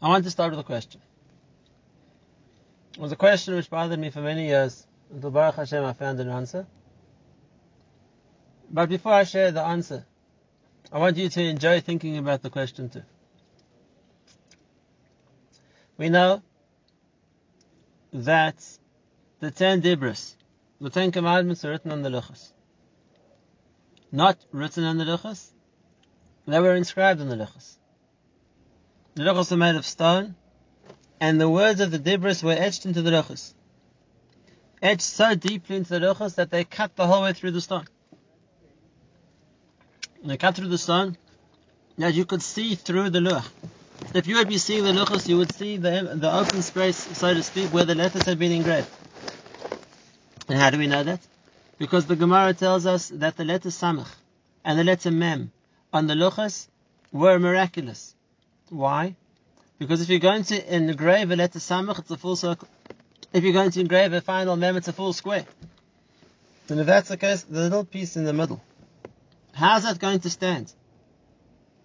I want to start with a question. It was a question which bothered me for many years. Until Baruch Hashem I found an answer. But before I share the answer, I want you to enjoy thinking about the question too. We know that the ten dibros, the ten commandments are written on the luchas. Not written on the luchas, they were inscribed on the luchas. The luchas were made of stone, and the words of the dibros were etched into the luchas. Etched so deeply into the luchas that they cut the whole way through the stone. And they cut through the stone that you could see through the luch. If you would be seeing the luchas, you would see the, the open space, so to speak, where the letters had been engraved. And how do we know that? Because the Gemara tells us that the letter Samach and the letter Mem on the luchas were miraculous. Why? Because if you're going to engrave a letter Samach, it's a full circle. If you're going to engrave a final Mem, it's a full square. And if that's the case, the little piece in the middle, how's that going to stand?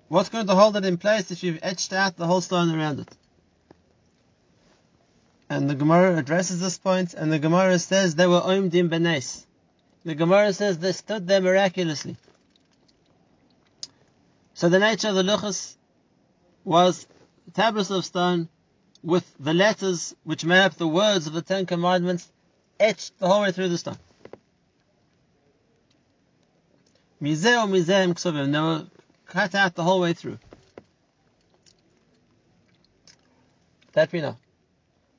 What's going to hold it in place if you've etched out the whole stone around it? And the Gemara addresses this point, and the Gemara says they were oimdim benes. The Gemara says they stood there miraculously. So the nature of the luchas was tablets of stone with the letters which made up the words of the Ten Commandments etched the whole way through the stone. Mizeh or Mizeh Ksuvim, they were cut out the whole way through. That we know.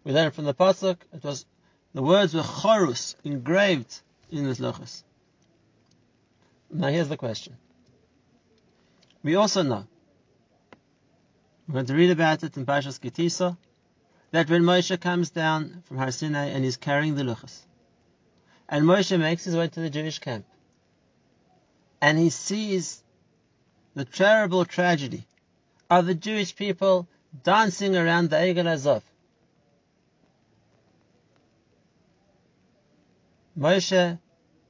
We learn from the pasuk. It was the words were chorus engraved in this luchas. Now here's the question. We also know. We're going to read about it in Parshas Ki Tisa that when Moshe comes down from Har Sinai and he's carrying the luchas, and Moshe makes his way to the Jewish camp, and he sees the terrible tragedy of the Jewish people dancing around the Egel Azov. Moshe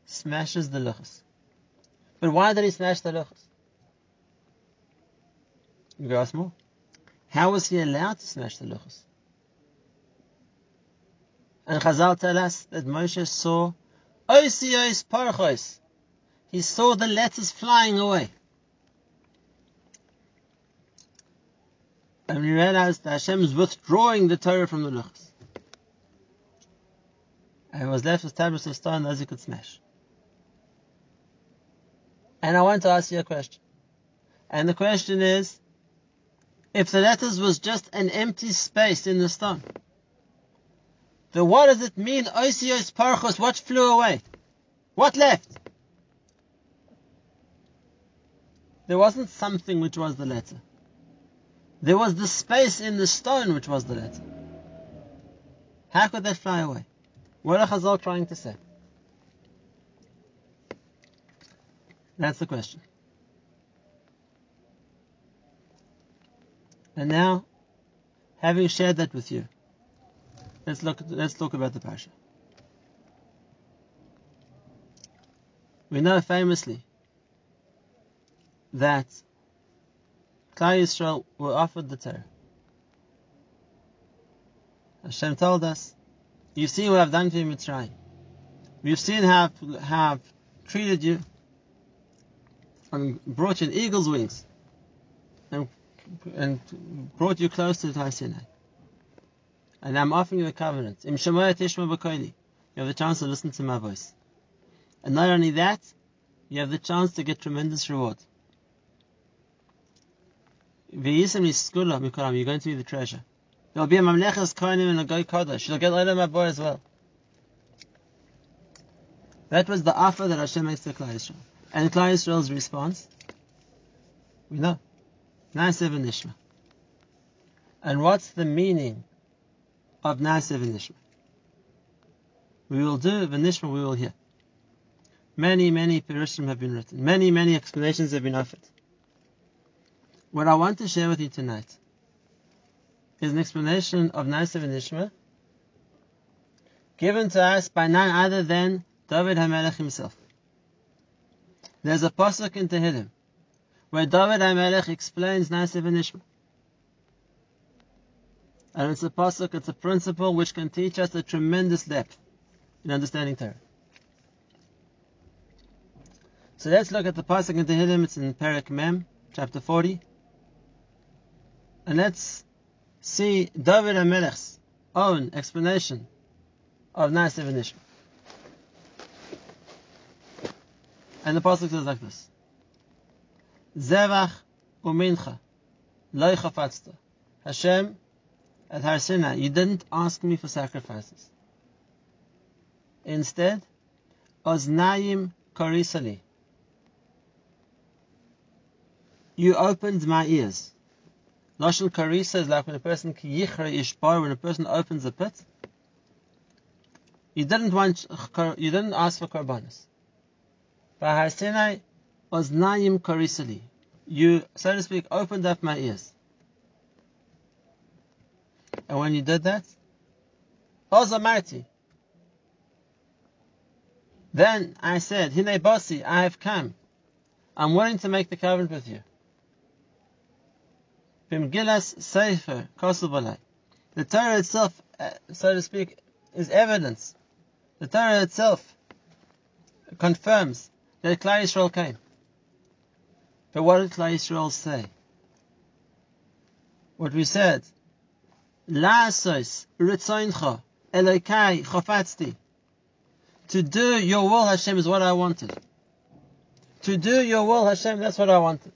smashes the luchas. But why did he smash the luchas? You ask more. How was he allowed to smash the luchas? And Chazal tell us that Moshe saw Osios Parchos. He saw the letters flying away. And we realized that Hashem is withdrawing the Torah from the luchas. And was left with tablets of stone as he could smash. And I want to ask you a question. And the question is, if the letters was just an empty space in the stone, then what does it mean, Osios Parchos, what flew away? What left? There wasn't something which was the letter. There was the space in the stone which was the letter. How could that fly away? What are Chazal trying to say? That's the question. And now, having shared that with you, let's look. Let's talk about the parsha. We know famously that Klal Yisrael were offered the Torah. Hashem told us, "You've seen what I've done for you, Mitzrayim. You've seen how I've treated you and brought you in eagle's wings, and brought you close to Har Sinai. And I'm offering you a covenant. Im You have the chance to listen to my voice. And not only that, you have the chance to get tremendous reward. You're going to be the treasure. There'll be a Mamlechas Kohanim and a Goy Kodesh. You'll get all of my Abba as well. That was the offer that Hashem makes to Klal Yisrael. And Klal Yisrael's response, we know. Na'aseh V'Nishma. And what's the meaning of Na'aseh V'Nishma? We will do, Nishma we will hear. Many, many Pirushim have been written. Many, many explanations have been offered. What I want to share with you tonight is an explanation of Na'aseh V'Nishma given to us by none other than David HaMelech himself. There's a pasuk in Tehillim where David HaMelech explains Na'aseh V'Nishma. And it's a pasuk, it's a principle which can teach us a tremendous depth in understanding Torah. So let's look at the pasuk in Tehillim. It's in Perek Mem, chapter 40. And let's see David HaMelech's own explanation of Na'aseh V'Nishma. And the pasuk says like this: Zevach umincha loy chafatzta. Hashem at Har Sinai, you didn't ask me for sacrifices. Instead, oznayim karisali. You opened my ears. Lashon karisa is like when a person yichra ishbar, when a person opens a pit. You didn't want, you didn't ask for korbanos. By Har Sinai, oznayim karisali. You, so to speak, opened up my ears. And when you did that, Ozamarti. Then I said, Hine Bosi, I have come. I'm willing to make the covenant with you. Bimgilas Sefer Kosobalai. The Torah itself, uh, so to speak, is evidence. The Torah itself confirms that Klal Yisrael came. But what did Klal Yisrael say? What we said, La'asos ritzoincha Elokai chafatzti. To do your will, Hashem, is what I wanted. To do your will, Hashem, that's what I wanted.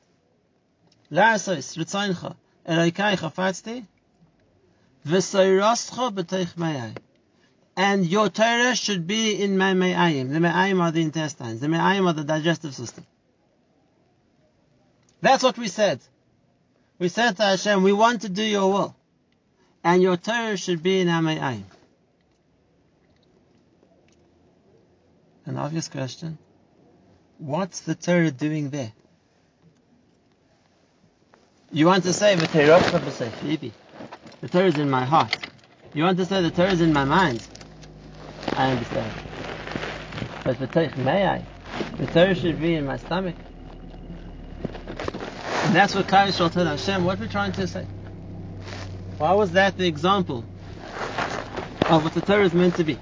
La'asos ritzoincha Elokai chafatzti. V'soyroscha b'teich mayai. And your Torah should be in my me'ayim. The me'ayim are the intestines. The me'ayim are the digestive system. That's what we said. We said to Hashem, we want to do your will. And your Torah should be in our me'ayim. An obvious question. What's the Torah doing there? You want to say, the Torah is in my heart. You want to say the Torah is in my mind. I understand. But the me'ai? The Torah should be in my stomach. And that's what Klal Yisrael told Hashem. What we're trying to say. Why was that the example of what the Torah is meant to be?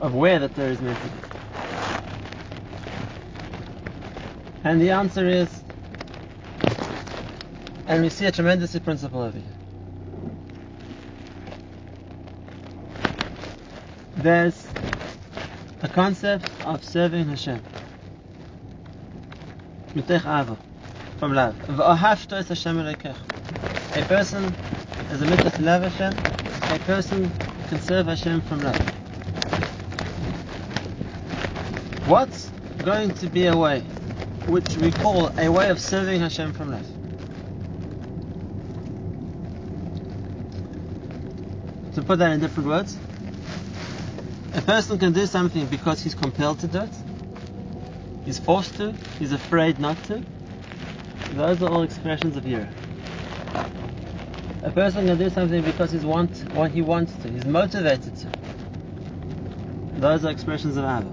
Of where the Torah is meant to be? And the answer is, and we see a tremendous principle over here. There's a concept of serving Hashem. Mitech Ava, from love. A person is a mitzvah to love Hashem. A person can serve Hashem from love. What's going to be a way which we call a way of serving Hashem from love? To put that in different words, a person can do something because he's compelled to do it. He's forced to. He's afraid not to. Those are all expressions of Yirah. A person can do something because he's want, what he wants to. He's motivated to. Those are expressions of Ava.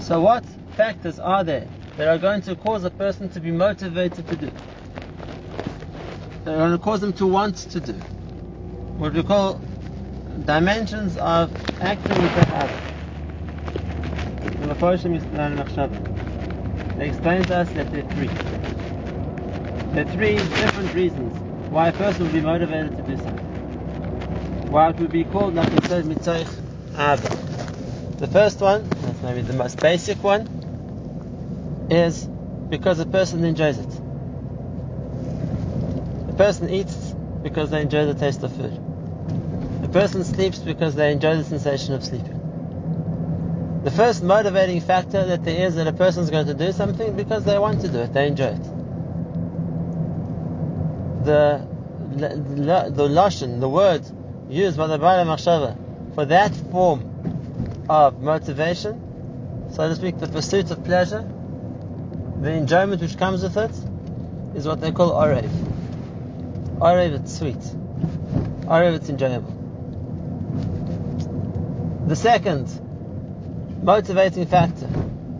So what factors are there that are going to cause a person to be motivated to do? That are going to cause them to want to do? What we call dimensions of acting with the heart. They explain to us that there are three. There are three different reasons why a person would be motivated to do something. Why it would be called, like it says, mitzoich ava. The first one, that's maybe the most basic one, is because a person enjoys it. A person eats because they enjoy the taste of food A person sleeps because they enjoy the sensation of sleeping. The first motivating factor that there is that a person is going to do something because they want to do it, they enjoy it. The the, lashon, the word used by the Baalei Machshava for that form of motivation, so to speak, the pursuit of pleasure, the enjoyment which comes with it, is what they call orev. Orev, it's sweet. Orev, it's enjoyable. The second motivating factor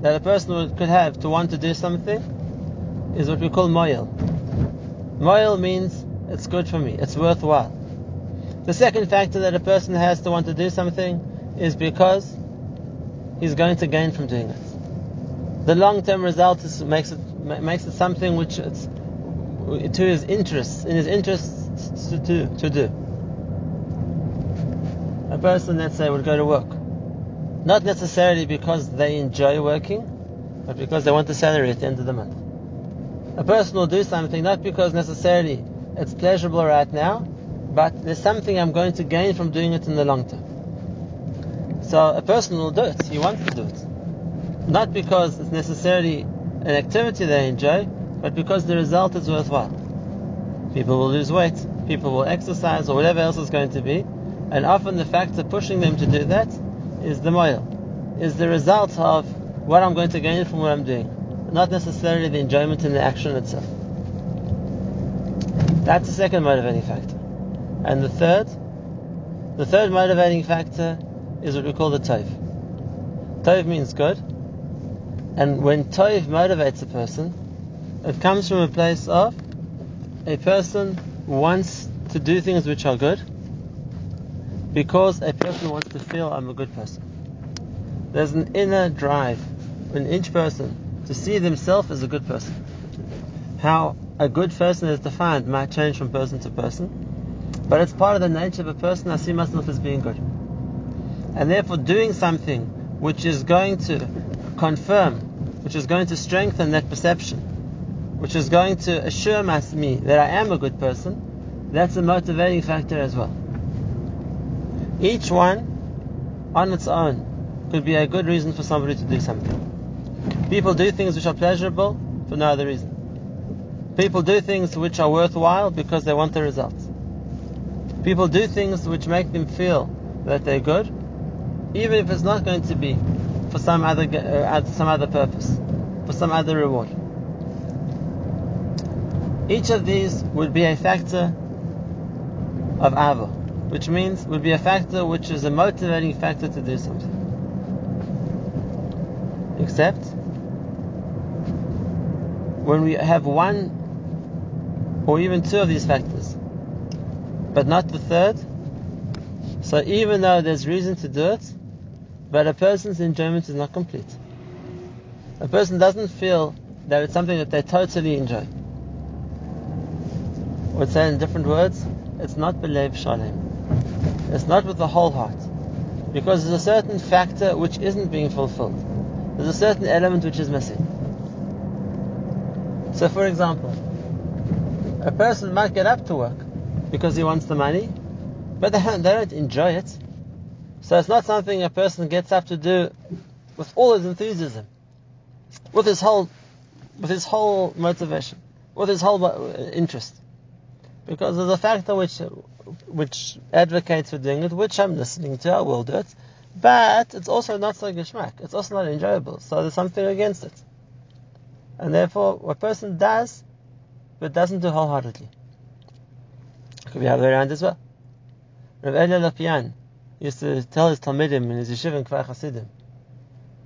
that a person could have to want to do something is what we call moil. Moil means it's good for me, it's worthwhile. The second factor that a person has to want to do something is because he's going to gain from doing it. The long-term result is, makes it makes it something which it's to his interests, in his interests to. To do. A person, let's say, would go to work, not necessarily because they enjoy working, but because they want the salary at the end of the month. A person will do something not because necessarily it's pleasurable right now, but there's something I'm going to gain from doing it in the long term. So a person will do it. He wants to do it. Not because it's necessarily an activity they enjoy, but because the result is worthwhile. People will lose weight, people will exercise, or whatever else is going to be, and often the factor pushing them to do that is the moil, is the result of what I'm going to gain from what I'm doing, not necessarily the enjoyment in the action itself. That's the second motivating factor. And the third, the third motivating factor is what we call the tov. Tov means good. And when tov motivates a person, it comes from a place of a person wants to do things which are good because a person wants to feel I'm a good person. There's an inner drive in each person to see themselves as a good person. How a good person is defined might change from person to person, but it's part of the nature of a person. I see myself as being good, and therefore doing something which is going to confirm, which is going to strengthen that perception, which is going to assure me that I am a good person. That's a motivating factor as well. Each one, on its own, could be a good reason for somebody to do something. People do things which are pleasurable for no other reason. People do things which are worthwhile because they want the results. People do things which make them feel that they're good, even if it's not going to be for some other uh, some other purpose, for some other reward. Each of these would be a factor of ava, which means would be a factor which is a motivating factor to do something. Except when we have one or even two of these factors, but not the third. So even though there's reason to do it, but a person's enjoyment is not complete. A person doesn't feel that it's something that they totally enjoy. Or say in different words, it's not belev shalem. It's not with the whole heart. Because there's a certain factor which isn't being fulfilled. There's a certain element which is missing. So for example, a person might get up to work because he wants the money, but they don't, they don't enjoy it. So it's not something a person gets up to do with all his enthusiasm, with his whole, with his whole motivation, with his whole interest. Because there's a factor which, which advocates for doing it, which I'm listening to, I will do it, but it's also not so geschmack. It's also not enjoyable. So there's something against it. And therefore, a person does but doesn't do wholeheartedly. Could be the other way around as well. Rav Elia Lopian used to tell his Talmidim in his yeshiva in Kfar Hasidim,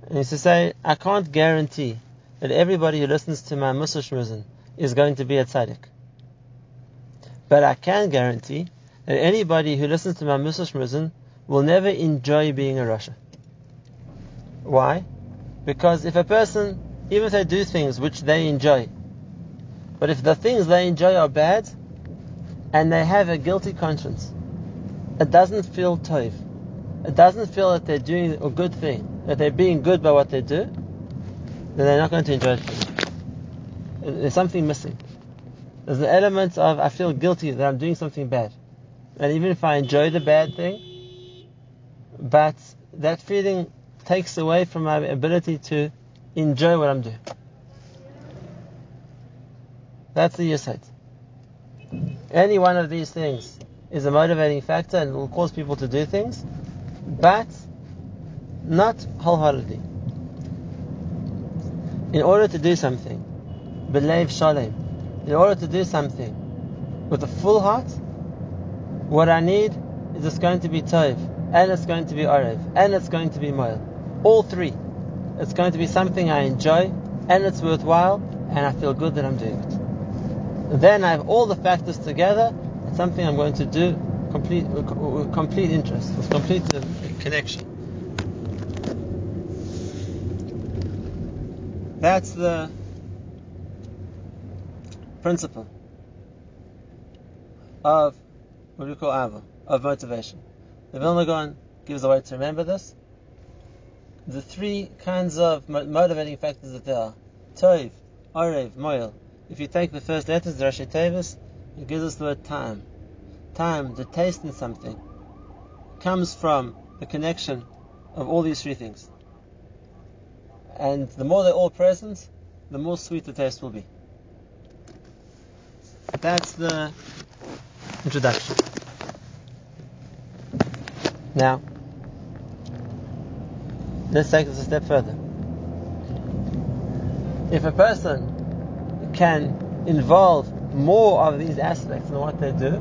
and he used to say, I can't guarantee that everybody who listens to my Mussar Shmuzin is going to be a tzaddik. But I can guarantee that anybody who listens to my Mussar Shmuzin will never enjoy being a Rasha. Why? Because if a person, even if they do things which they enjoy, but if the things they enjoy are bad, and they have a guilty conscience, it doesn't feel tov. It doesn't feel that they're doing a good thing, that they're being good by what they do, then they're not going to enjoy it. There's something missing. There's an element of I feel guilty that I'm doing something bad. And even if I enjoy the bad thing, but that feeling takes away from my ability to enjoy what I'm doing. That's the yisod. Any one of these things is a motivating factor and will cause people to do things, but not wholeheartedly. In order to do something, believe shalem, in order to do something with a full heart, what I need is it's going to be tov, and it's going to be arev, and it's going to be moil. All three. It's going to be something I enjoy, and it's worthwhile, and I feel good that I'm doing it. then I have all the factors together. It's something I'm going to do complete, uh, with uh, complete interest, with complete uh, connection. That's the principle of what we call ava, of motivation. The Vilna Gaon gives a way to remember this. The three kinds of motivating factors that there are: toiv, orev, moil. If you take the first letters, the Rashi Tevis, it gives us the word time. Time, the taste in something, comes from the connection of all these three things. And the more they're all present, the more sweet the taste will be. That's the introduction. Now, let's take this a step further. If a person can involve more of these aspects in what they do,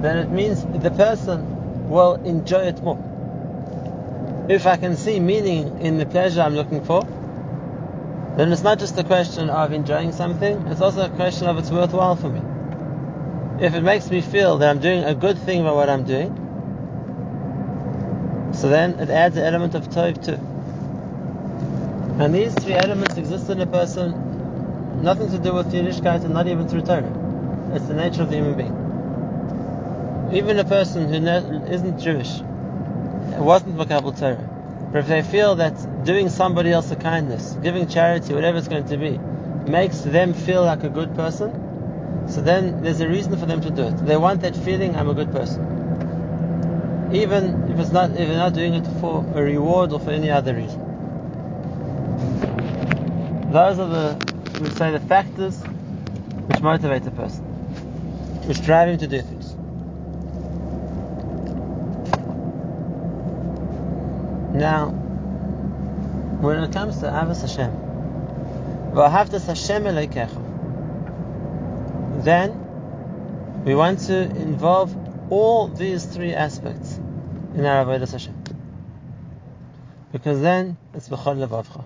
then it means the person will enjoy it more. If I can see meaning in the pleasure I'm looking for, then it's not just a question of enjoying something, it's also a question of it's worthwhile for me. If it makes me feel that I'm doing a good thing by what I'm doing, so then it adds an element of tov too. And these three elements exist in a person, nothing to do with Yiddishkeit and not even through Torah. It's the nature of the human being. Even a person who isn't Jewish, wasn't Makabal Torah, but if they feel that doing somebody else a kindness, giving charity, whatever it's going to be, makes them feel like a good person, so then there's a reason for them to do it. They want that feeling, I'm a good person. Even if it's not if they're not doing it for a reward or for any other reason. Those are the we say the factors which motivate a person, which drive him to do things. Now, when it comes to Avos Hashem, V'ahavtas Hashem Elokecha, then we want to involve all these three aspects in our Avodah Hashem. Because then it's B'chol Levavcha.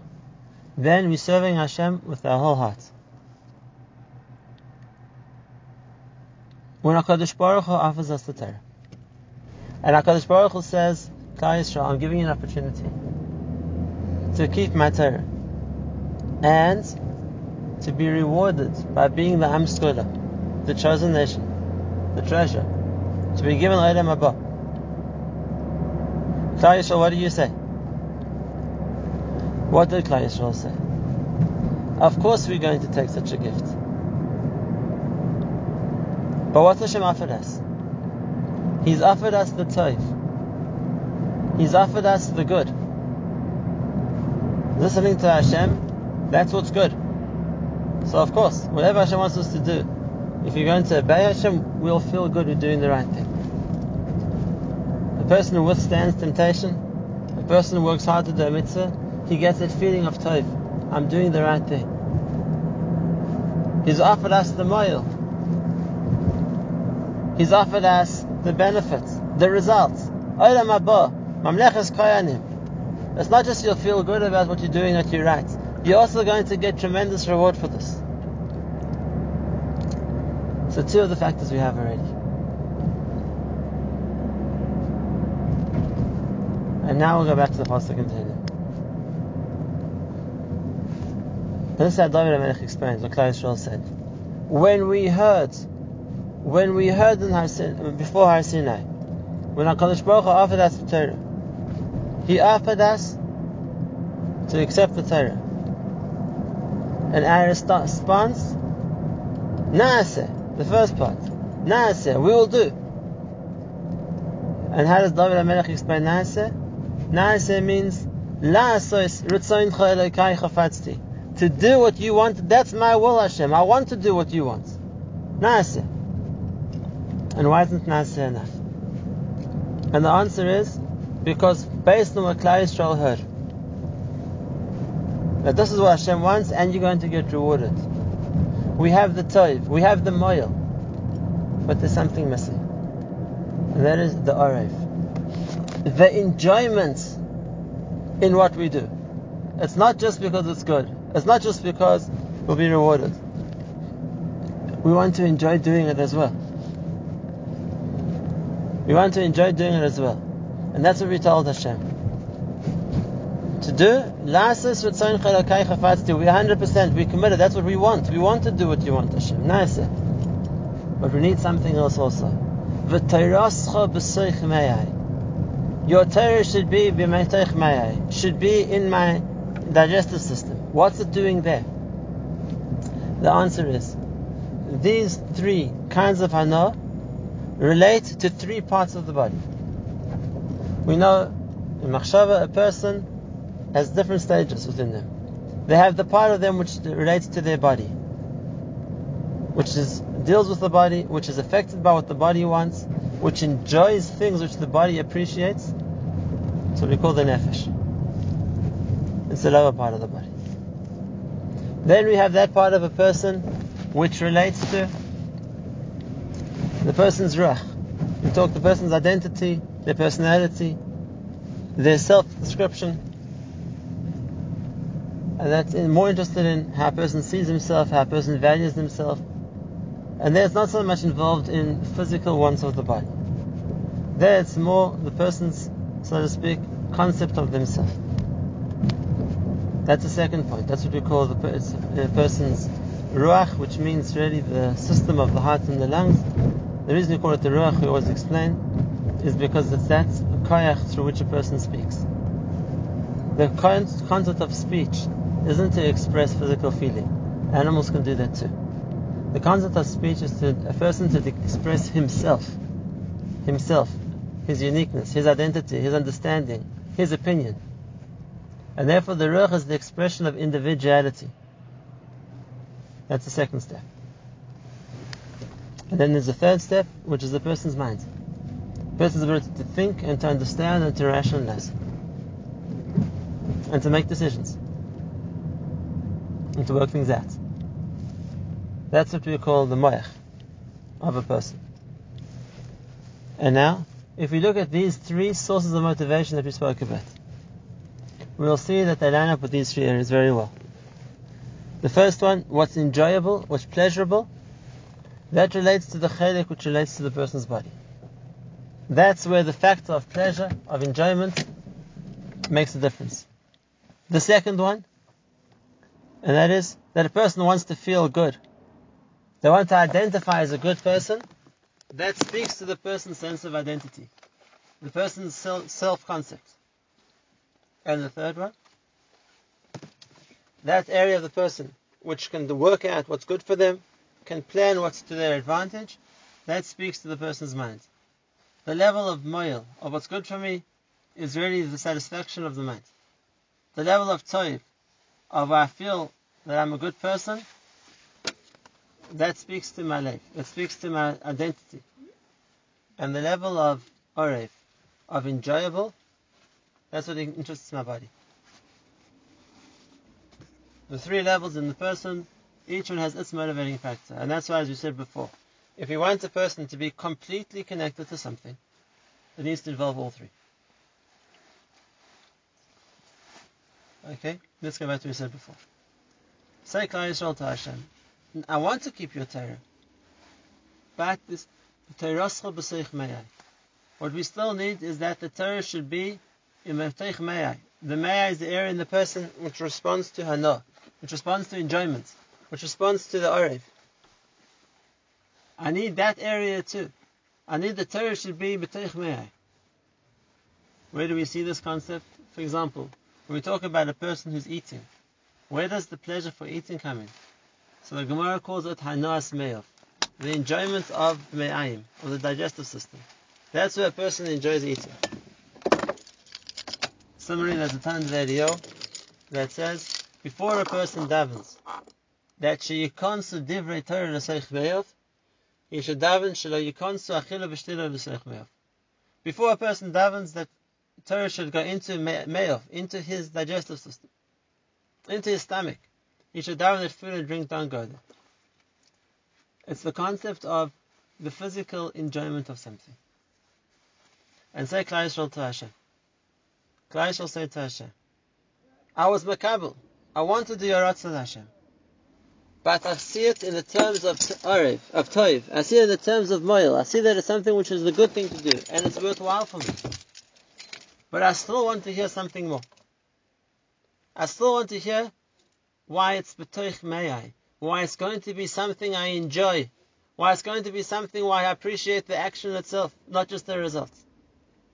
Then we're serving Hashem with our whole heart. When HaKadosh Baruch Hu offers us the Torah, and HaKadosh Baruch Hu says, Klal Yisrael, I'm giving you an opportunity to keep my Torah and to be rewarded by being the Am the chosen nation, the treasure, to be given Olam. Klal Yisrael, what do you say? What did Yisrael say? Of course we're going to take such a gift. But what Hashem offered us? He's offered us the Tov. He's offered us the good. Listening to Hashem, that's what's good. So of course, whatever Hashem wants us to do, if you're going to obey Hashem, we'll feel good with doing the right thing. A person who withstands temptation, a person who works hard to do a mitzvah, he gets that feeling of tov. I'm doing the right thing. He's offered us the moil. He's offered us the benefits, the results. It's not just you'll feel good about what you're doing that you're right. You're also going to get tremendous reward for this. So two of the factors we have already. And now we'll go back to the pasuk and continue. This is how David HaMelech explains what Klal Yisrael said. When we heard, when we heard in Har before Har Sinai, when HaKadosh Baruch Hu offered us the Torah, he offered us to accept the Torah. And our response, Naaseh, the first part. Naaseh, we will do. And how does David HaMelech explain Naaseh? Naaseh means. To do what you want, that's my will, Hashem. I want to do what you want. Naaseh. And why isn't Naaseh enough? And the answer is, because based on what Klal Yisrael heard, that this is what Hashem wants, and you're going to get rewarded. We have the toiv, we have the moil, but there's something missing, and that is the arev, the enjoyment in what we do. It's not just because it's good. It's not just because we'll be rewarded. we want to enjoy doing it as well. We want to enjoy doing it as well. And that's what we told Hashem. To do, Lasas we 100%, we committed, that's what we want. We want to do what you want, Hashem. Nice. But we need something else also. Your Torah should be should be in my digestive system. What's it doing there? The answer is these three kinds of hana relate to three parts of the body. We know in machshava a person has different stages within them. They have the part of them which relates to their body, which is deals with the body, which is affected by what the body wants, which enjoys things which the body appreciates. What we call the nefesh. It's the lower part of the body. Then we have that part of a person which relates to the person's ruach. We talk the person's identity, their personality, their self-description. And that's more interested in how a person sees himself, how a person values himself. And there's not so much involved in physical wants of the body. There it's more the person's, so to speak, concept of themselves. That's the second point. That's what we call the, the person's ruach, which means really the system of the heart and the lungs. The reason we call it the ruach, we always explain, is because it's that koyach through which a person speaks. The concept of speech isn't to express physical feeling. Animals can do that too. The concept of speech is to a person to express himself, himself, his uniqueness, his identity, his understanding, his opinion. And therefore the ruach is the expression of individuality. That's the second step. And then there's a third step, which is the person's mind. The person's ability to think and to understand and to rationalize. And to make decisions. And to work things out. That's what we call the moich of a person. And now, if we look at these three sources of motivation that we spoke about, we'll see that they line up with these three areas very well. The first one, what's enjoyable, what's pleasurable, that relates to the chelik which relates to the person's body. That's where the factor of pleasure, of enjoyment, makes a difference. The second one, and that is that a person wants to feel good. They want to identify as a good person. That speaks to the person's sense of identity, the person's self concept. And the third one, that area of the person which can work out what's good for them, can plan what's to their advantage, that speaks to the person's mind. The level of moil, of what's good for me, is really the satisfaction of the mind. The level of toiv, of I feel that I'm a good person, that speaks to my life. That speaks to my identity. And the level of orev, of enjoyable, that's what interests my body. The three levels in the person, each one has its motivating factor. And that's why, as we said before, if you want a person to be completely connected to something, it needs to involve all three. Okay, let's go back to what we said before. Say Klal Yisrael to Hashem, I want to keep your Torah, but this what we still need is that the Torah should be in The Maya is the area in the person which responds to Hana, which responds to enjoyment, which responds to the Orev. I need that area too. I need the Torah should be B'teich Me'ai. Where do we see this concept? For example, when we talk about a person who's eating, where does the pleasure for eating come in? So the Gemara calls it Hanas Me'av, the enjoyment of Me'ayim, of the digestive system. That's where a person enjoys eating. Similarly, there's a Tan video that says, before a person davens, that she yikonsu divrei Torah l'seich me'ov, he should daven shelo yikonsu achila v'shtila l'seich me'ov. Before a person davens, that Torah should go into me'ov, into his digestive system, into his stomach. He should daven that food and drink don't. It's the concept of the physical enjoyment of something. And say Klal Yisrael to Hashem. Klal Yisrael say to Hashem, I was makabel. I want wanted the Yoratzah Hashem. but I see it in the terms of Arev, of Toiv. I see it in the terms of Moil. I see that it's something which is a good thing to do, and it's worthwhile for me. But I still want to hear something more. I still want to hear why it's B'toich Meyai, why it's going to be something I enjoy, why it's going to be something why I appreciate the action itself, not just the result.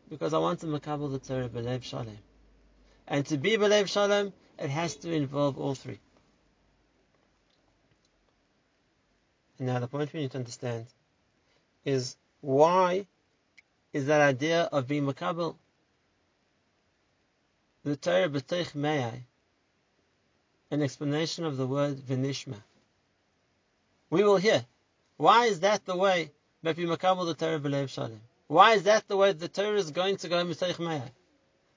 Because I want to makabel the Torah B'lev Shalom. And to be B'lev Shalom, it has to involve all three. Now the point we need to understand is why is that idea of being makabel the Torah b'teich mei an explanation of the word v'nishma. We will hear. Why is that the way that we the Torah b'lev shalim? Why is that the way the Torah is going to go b'teich mei?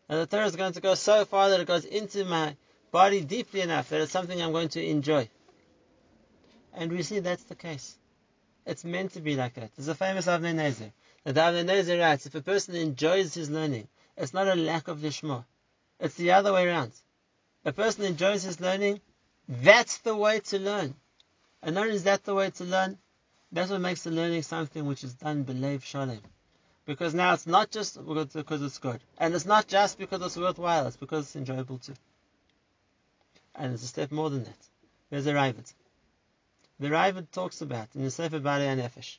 And the Torah is going to go so far that it goes into my body deeply enough that it's something I'm going to enjoy. And we see that's the case. It's meant to be like that. There's a famous Avnei Nezer. The Avnei Nezer writes, if a person enjoys his learning, it's not a lack of lishma. It's the other way around. A person enjoys his learning, that's the way to learn. And not only is that the way to learn, that's what makes the learning something which is done believe shalem. Because now it's not just because it's good. And it's not just because it's worthwhile, it's because it's enjoyable too. And it's a step more than that. There's a Ravid. The Ravid talks about in the Sefer Baalei Nefesh.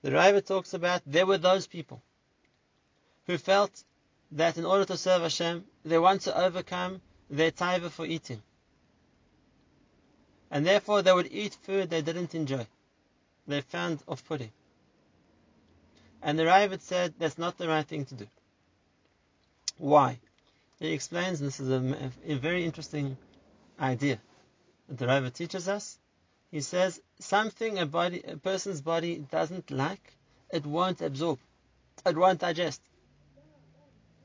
The Ravid talks about there were those people who felt that in order to serve Hashem, they want to overcome their taiva for eating. And therefore they would eat food they didn't enjoy. They found off-putting. And the Ravid said that's not the right thing to do. Why? He explains, this is a, a very interesting idea that the Ravid teaches us, he says something a body, a person's body doesn't like, it won't absorb, it won't digest.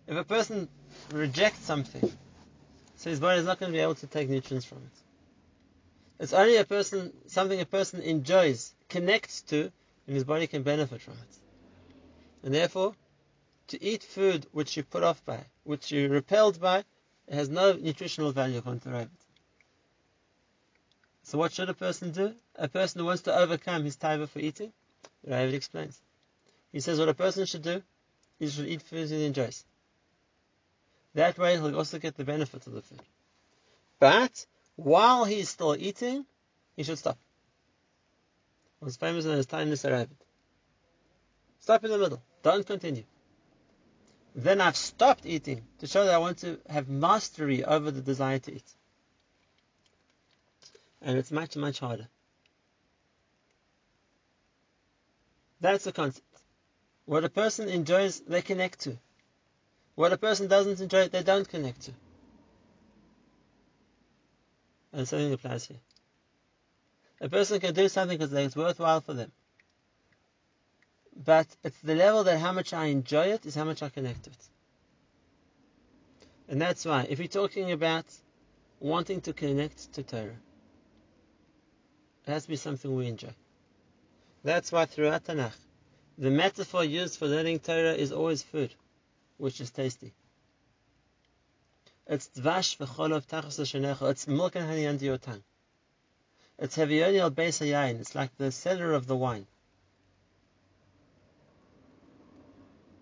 If a person rejects something, so his body is not going to be able to take nutrients from it. It's only a person, something a person enjoys, connects to, and his body can benefit from it. And therefore, to eat food which you put off by, which you're repelled by, it has no nutritional value according to Ravid. So what should a person do? A person who wants to overcome his taiva for eating, Ravid explains. He says what a person should do, he should eat food he enjoys. That way he'll also get the benefit of the food. But while he's still eating, he should stop. What's famous in his Tainus Ravid. Stop in the middle. Don't continue. Then I've stopped eating to show that I want to have mastery over the desire to eat and it's much, much harder. That's the concept. What a person enjoys, they connect to. What a person doesn't enjoy, they don't connect to. And something applies here. A person can do something because it's worthwhile for them. But it's the level that how much I enjoy it is how much I connect to it. And that's why, if you're talking about wanting to connect to Torah, it has to be something we enjoy. That's why throughout Tanakh, the metaphor used for learning Torah is always food, which is tasty. It's dvash v'cholov tachas shenecha. It's milk and honey under your tongue. It's hevioni beis hayayin. It's like the cellar of the wine.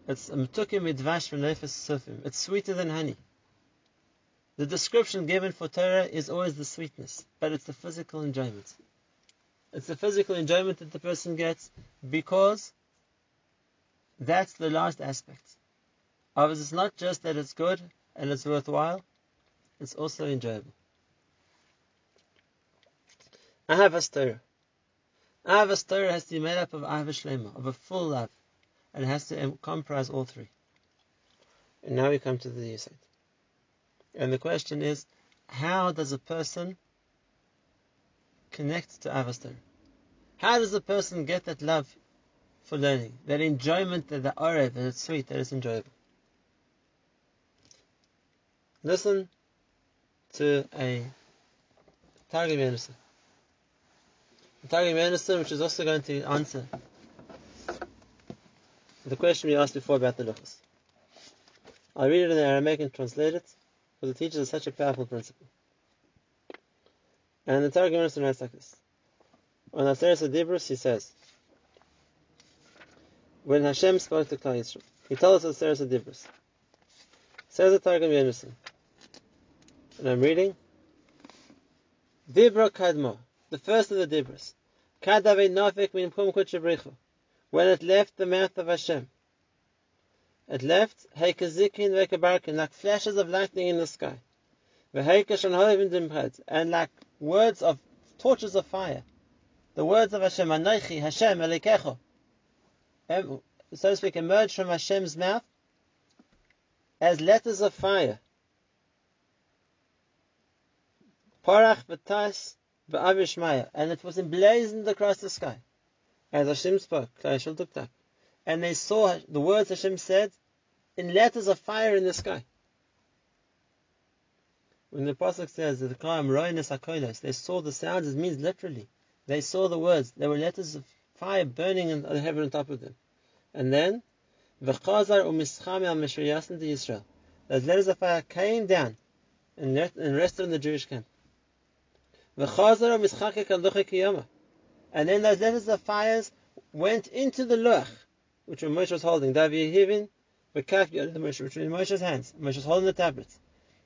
It's mtukim midvash v'nefes sufim. It's sweeter than honey. The description given for Torah is always the sweetness, but it's the physical enjoyment. It's the physical enjoyment that the person gets because that's the last aspect. Others, it's not just that it's good and it's worthwhile, it's also enjoyable. Ahavas Torah. Ahavas Torah has to be made up of Ahavas Shlema, of a full love, and it has to comprise all three. And now we come to the Yisod. And the question is, how does a person connect to Ahavas Torah. How does a person get that love for learning, that enjoyment, that the arev, that it's sweet, that it's enjoyable? Listen to a Targum Yonasan. A Targum Yonasan, which is also going to answer the question we asked before about the luchas. I'll read it in the Aramaic and translate it, because it teaches us such a powerful principle. And the Targum Yonasan writes like this. on Aseret Dibros, he says, when Hashem spoke to Klal Yisrael, he told us Aseret Dibros. Says the Targum Yonason, and I'm reading, Dibra Kadmo, the first of the Dibros, Kadave Nafik min Pum when it left the mouth of Hashem. It left Heikazikin Vekabarkin, like flashes of lightning in the sky. And like words of torches of fire. The words of Hashem, Anoichi, Hashem, Elikecho, so to speak, emerged from Hashem's mouth as letters of fire. Parach v'tais v'avishmaya, and it was emblazoned across the sky. As Hashem spoke, Klal looked up, and they saw the words Hashem said in letters of fire in the sky. When the pasuk says that the Kaim Roinis they saw the sounds. It means literally they saw the words. There were letters of fire burning in the heaven on top of them. And then v'chazar u'mischame al to Israel. Those letters of fire came down and rested in the Jewish camp. U'mischake al And then those letters of fires went into the luch, which Moshe was holding. Davi Yehivin, the Moshe, which was in Moshe's hands. Moshe was holding the tablets.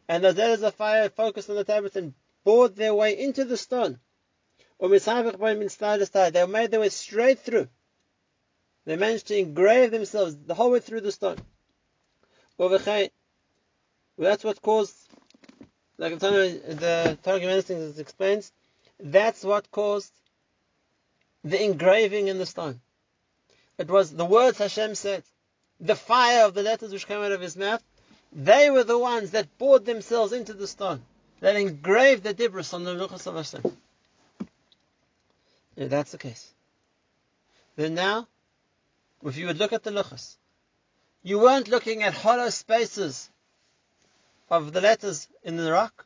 And those letters of fire focused on the tablets and bored their way into the stone. They made their way straight through. They managed to engrave themselves the whole way through the stone. That's what caused, like the Targum explains, that's what caused the engraving in the stone. It was the words Hashem said, the fire of the letters which came out of his mouth, they were the ones that bored themselves into the stone, that engraved the dibros on the luchas of Hashem. If that's the case, then now, if you would look at the luchas, you weren't looking at hollow spaces of the letters in the rock.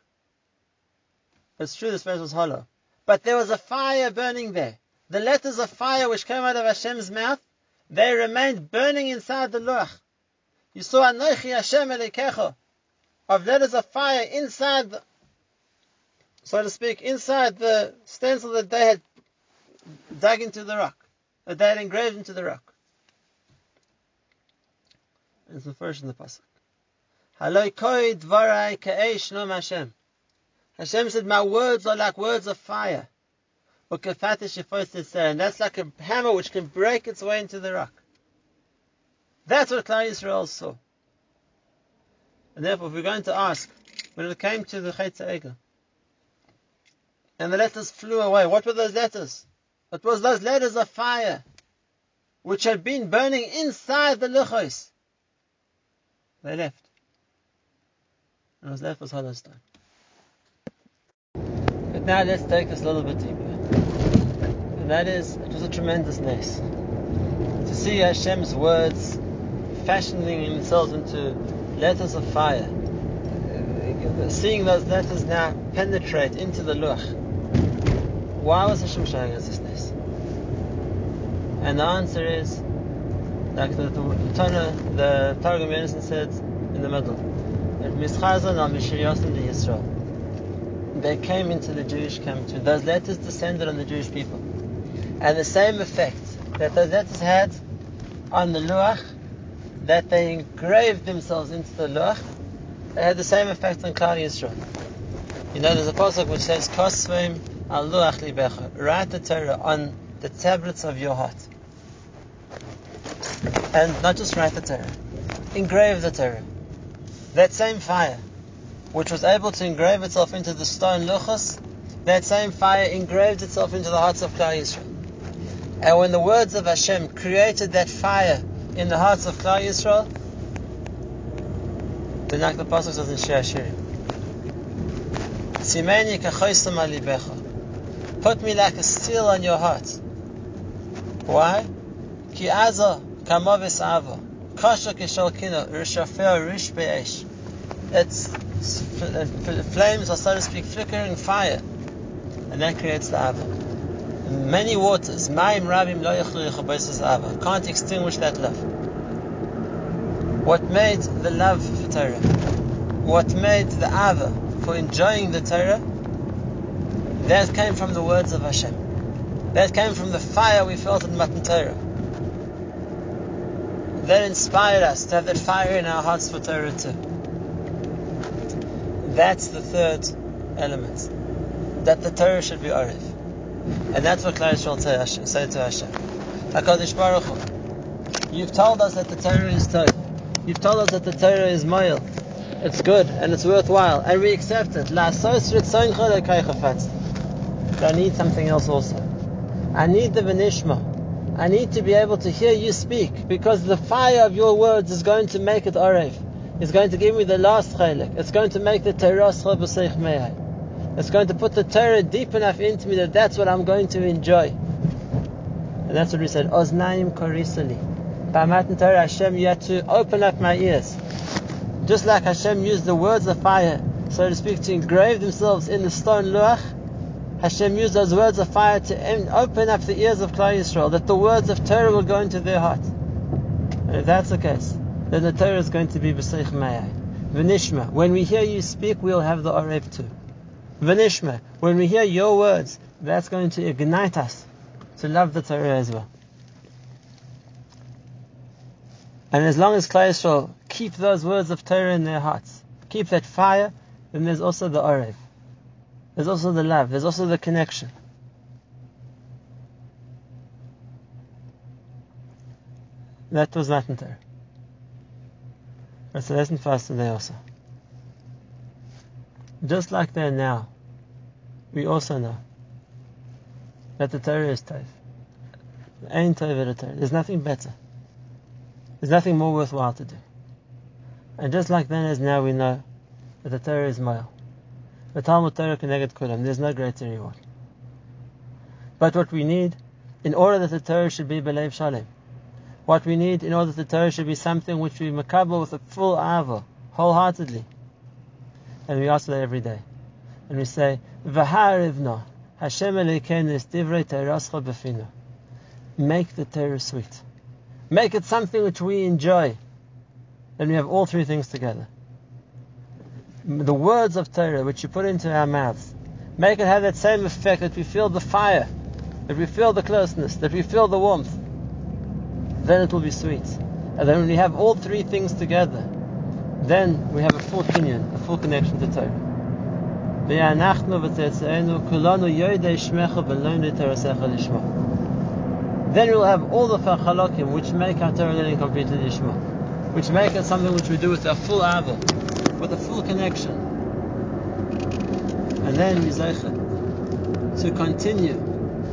It's true the space was hollow, but there was a fire burning there. The letters of fire which came out of Hashem's mouth, they remained burning inside the luch. You saw Anochi Hashem Elikecho of letters of fire inside, the, so to speak, inside the stencil that they had dug into the rock, that they had engraved into the rock. It's the first in the pasuk. Hashem. Hashem said, my words are like words of fire. And that's like a hammer which can break its way into the rock. That's what Klal Yisrael saw. And therefore, if we're going to ask, when it came to the Chetz Egel, and the letters flew away, what were those letters? It was those letters of fire, which had been burning inside the luchos. They left. And was left was hollow stone. But now let's take this a little bit deeper. And that is, it was a tremendous ness. To see Hashem's words fashioning themselves into letters of fire. Seeing those letters now penetrate into the luch. Why was Hashem showing us this? And the answer is, like the, the, the, Targum Yonason said in the middle, Yisrael. They came into the Jewish camp. Those letters descended on the Jewish people. And the same effect that those letters had on the Luach that they engraved themselves into the Luach, they had the same effect on Klal Yisrael. You know, there's a pasuk which says, "Kosvim al Luach libecha." Write the Torah on the tablets of your heart, and not just write the Torah, engrave the Torah. That same fire, which was able to engrave itself into the stone luchos, that same fire engraved itself into the hearts of Klal Yisrael. And when the words of Hashem created that fire in the hearts of Klal Yisrael, the the pasuk says in alibecha. Put me like a seal on your heart. Why? Ki aza kamavis ava. Kasha kishal kino. Uh, Rishafel rish. It's flames are, so to speak, flickering fire. And that creates the ava many waters, Maim Rabim Lo can't extinguish that love. What made the love for Torah, what made the Ava for enjoying the Torah, that came from the words of Hashem. That came from the fire we felt in Matan Torah. That inspired us to have that fire in our hearts for Torah too. That's the third element. That the Torah should be Arev. And that's what Klal Yisrael say to Hashem. HaKadosh Baruch Hu, you've told us that the Torah is Torah. You've told us that the Torah is Moil. It's good and it's worthwhile, and we accept it. But I need something else also. I need the Venishma. I need to be able to hear you speak because the fire of your words is going to make it Arev. It's going to give me the last chalik. It's going to make the Torah It's going to put the Torah deep enough into me that that's what I'm going to enjoy. And that's what we said. Oznaim korisali. By Matan Torah, Hashem, you had to open up my ears. Just like Hashem used the words of fire, so to speak, to engrave themselves in the stone luach, Hashem used those words of fire to open up the ears of Klal Yisrael, that the words of Torah will go into their heart. And if that's the case, then the Torah is going to be b'seich me'ai. V'nishma, when we hear you speak, we'll have the Orev too. V'nishma, when we hear your words, that's going to ignite us to love the Torah as well. And as long as Klal Yisrael keep those words of Torah in their hearts, keep that fire, then there's also the Orev. There's also the love. There's also the connection. That was Matan Torah. That's a lesson for us today also. Just like there now, we also know that the Torah is Torah. Ain't Torah Torah. There's nothing better. There's nothing more worthwhile to do. And just like then as now we know that the Torah is mile. The Talmud Torah Keneged Kulam. There's no greater reward. But what we need, in order that the Torah should be Belev Shalem, what we need in order that the Torah should be something which we makabel with a full ava, wholeheartedly. And we ask that every day. And we say, V'harivna, Hashem Elokeinu divrei Torascha b'finu. Make the Torah sweet. Make it something which we enjoy. Then we have all three things together. The words of Torah which you put into our mouths, make it have that same effect that we feel the fire, that we feel the closeness, that we feel the warmth. Then it will be sweet. And then when we have all three things together, then we have a full union, a full connection to Torah then we'll have all the chalakim which make our Torah learning completely lishma, which make it something which we do with a full aval, with a full connection. And then we to continue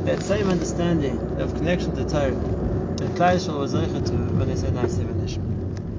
that same understanding of connection to Torah that Klal was zeicha to when they said Na'aseh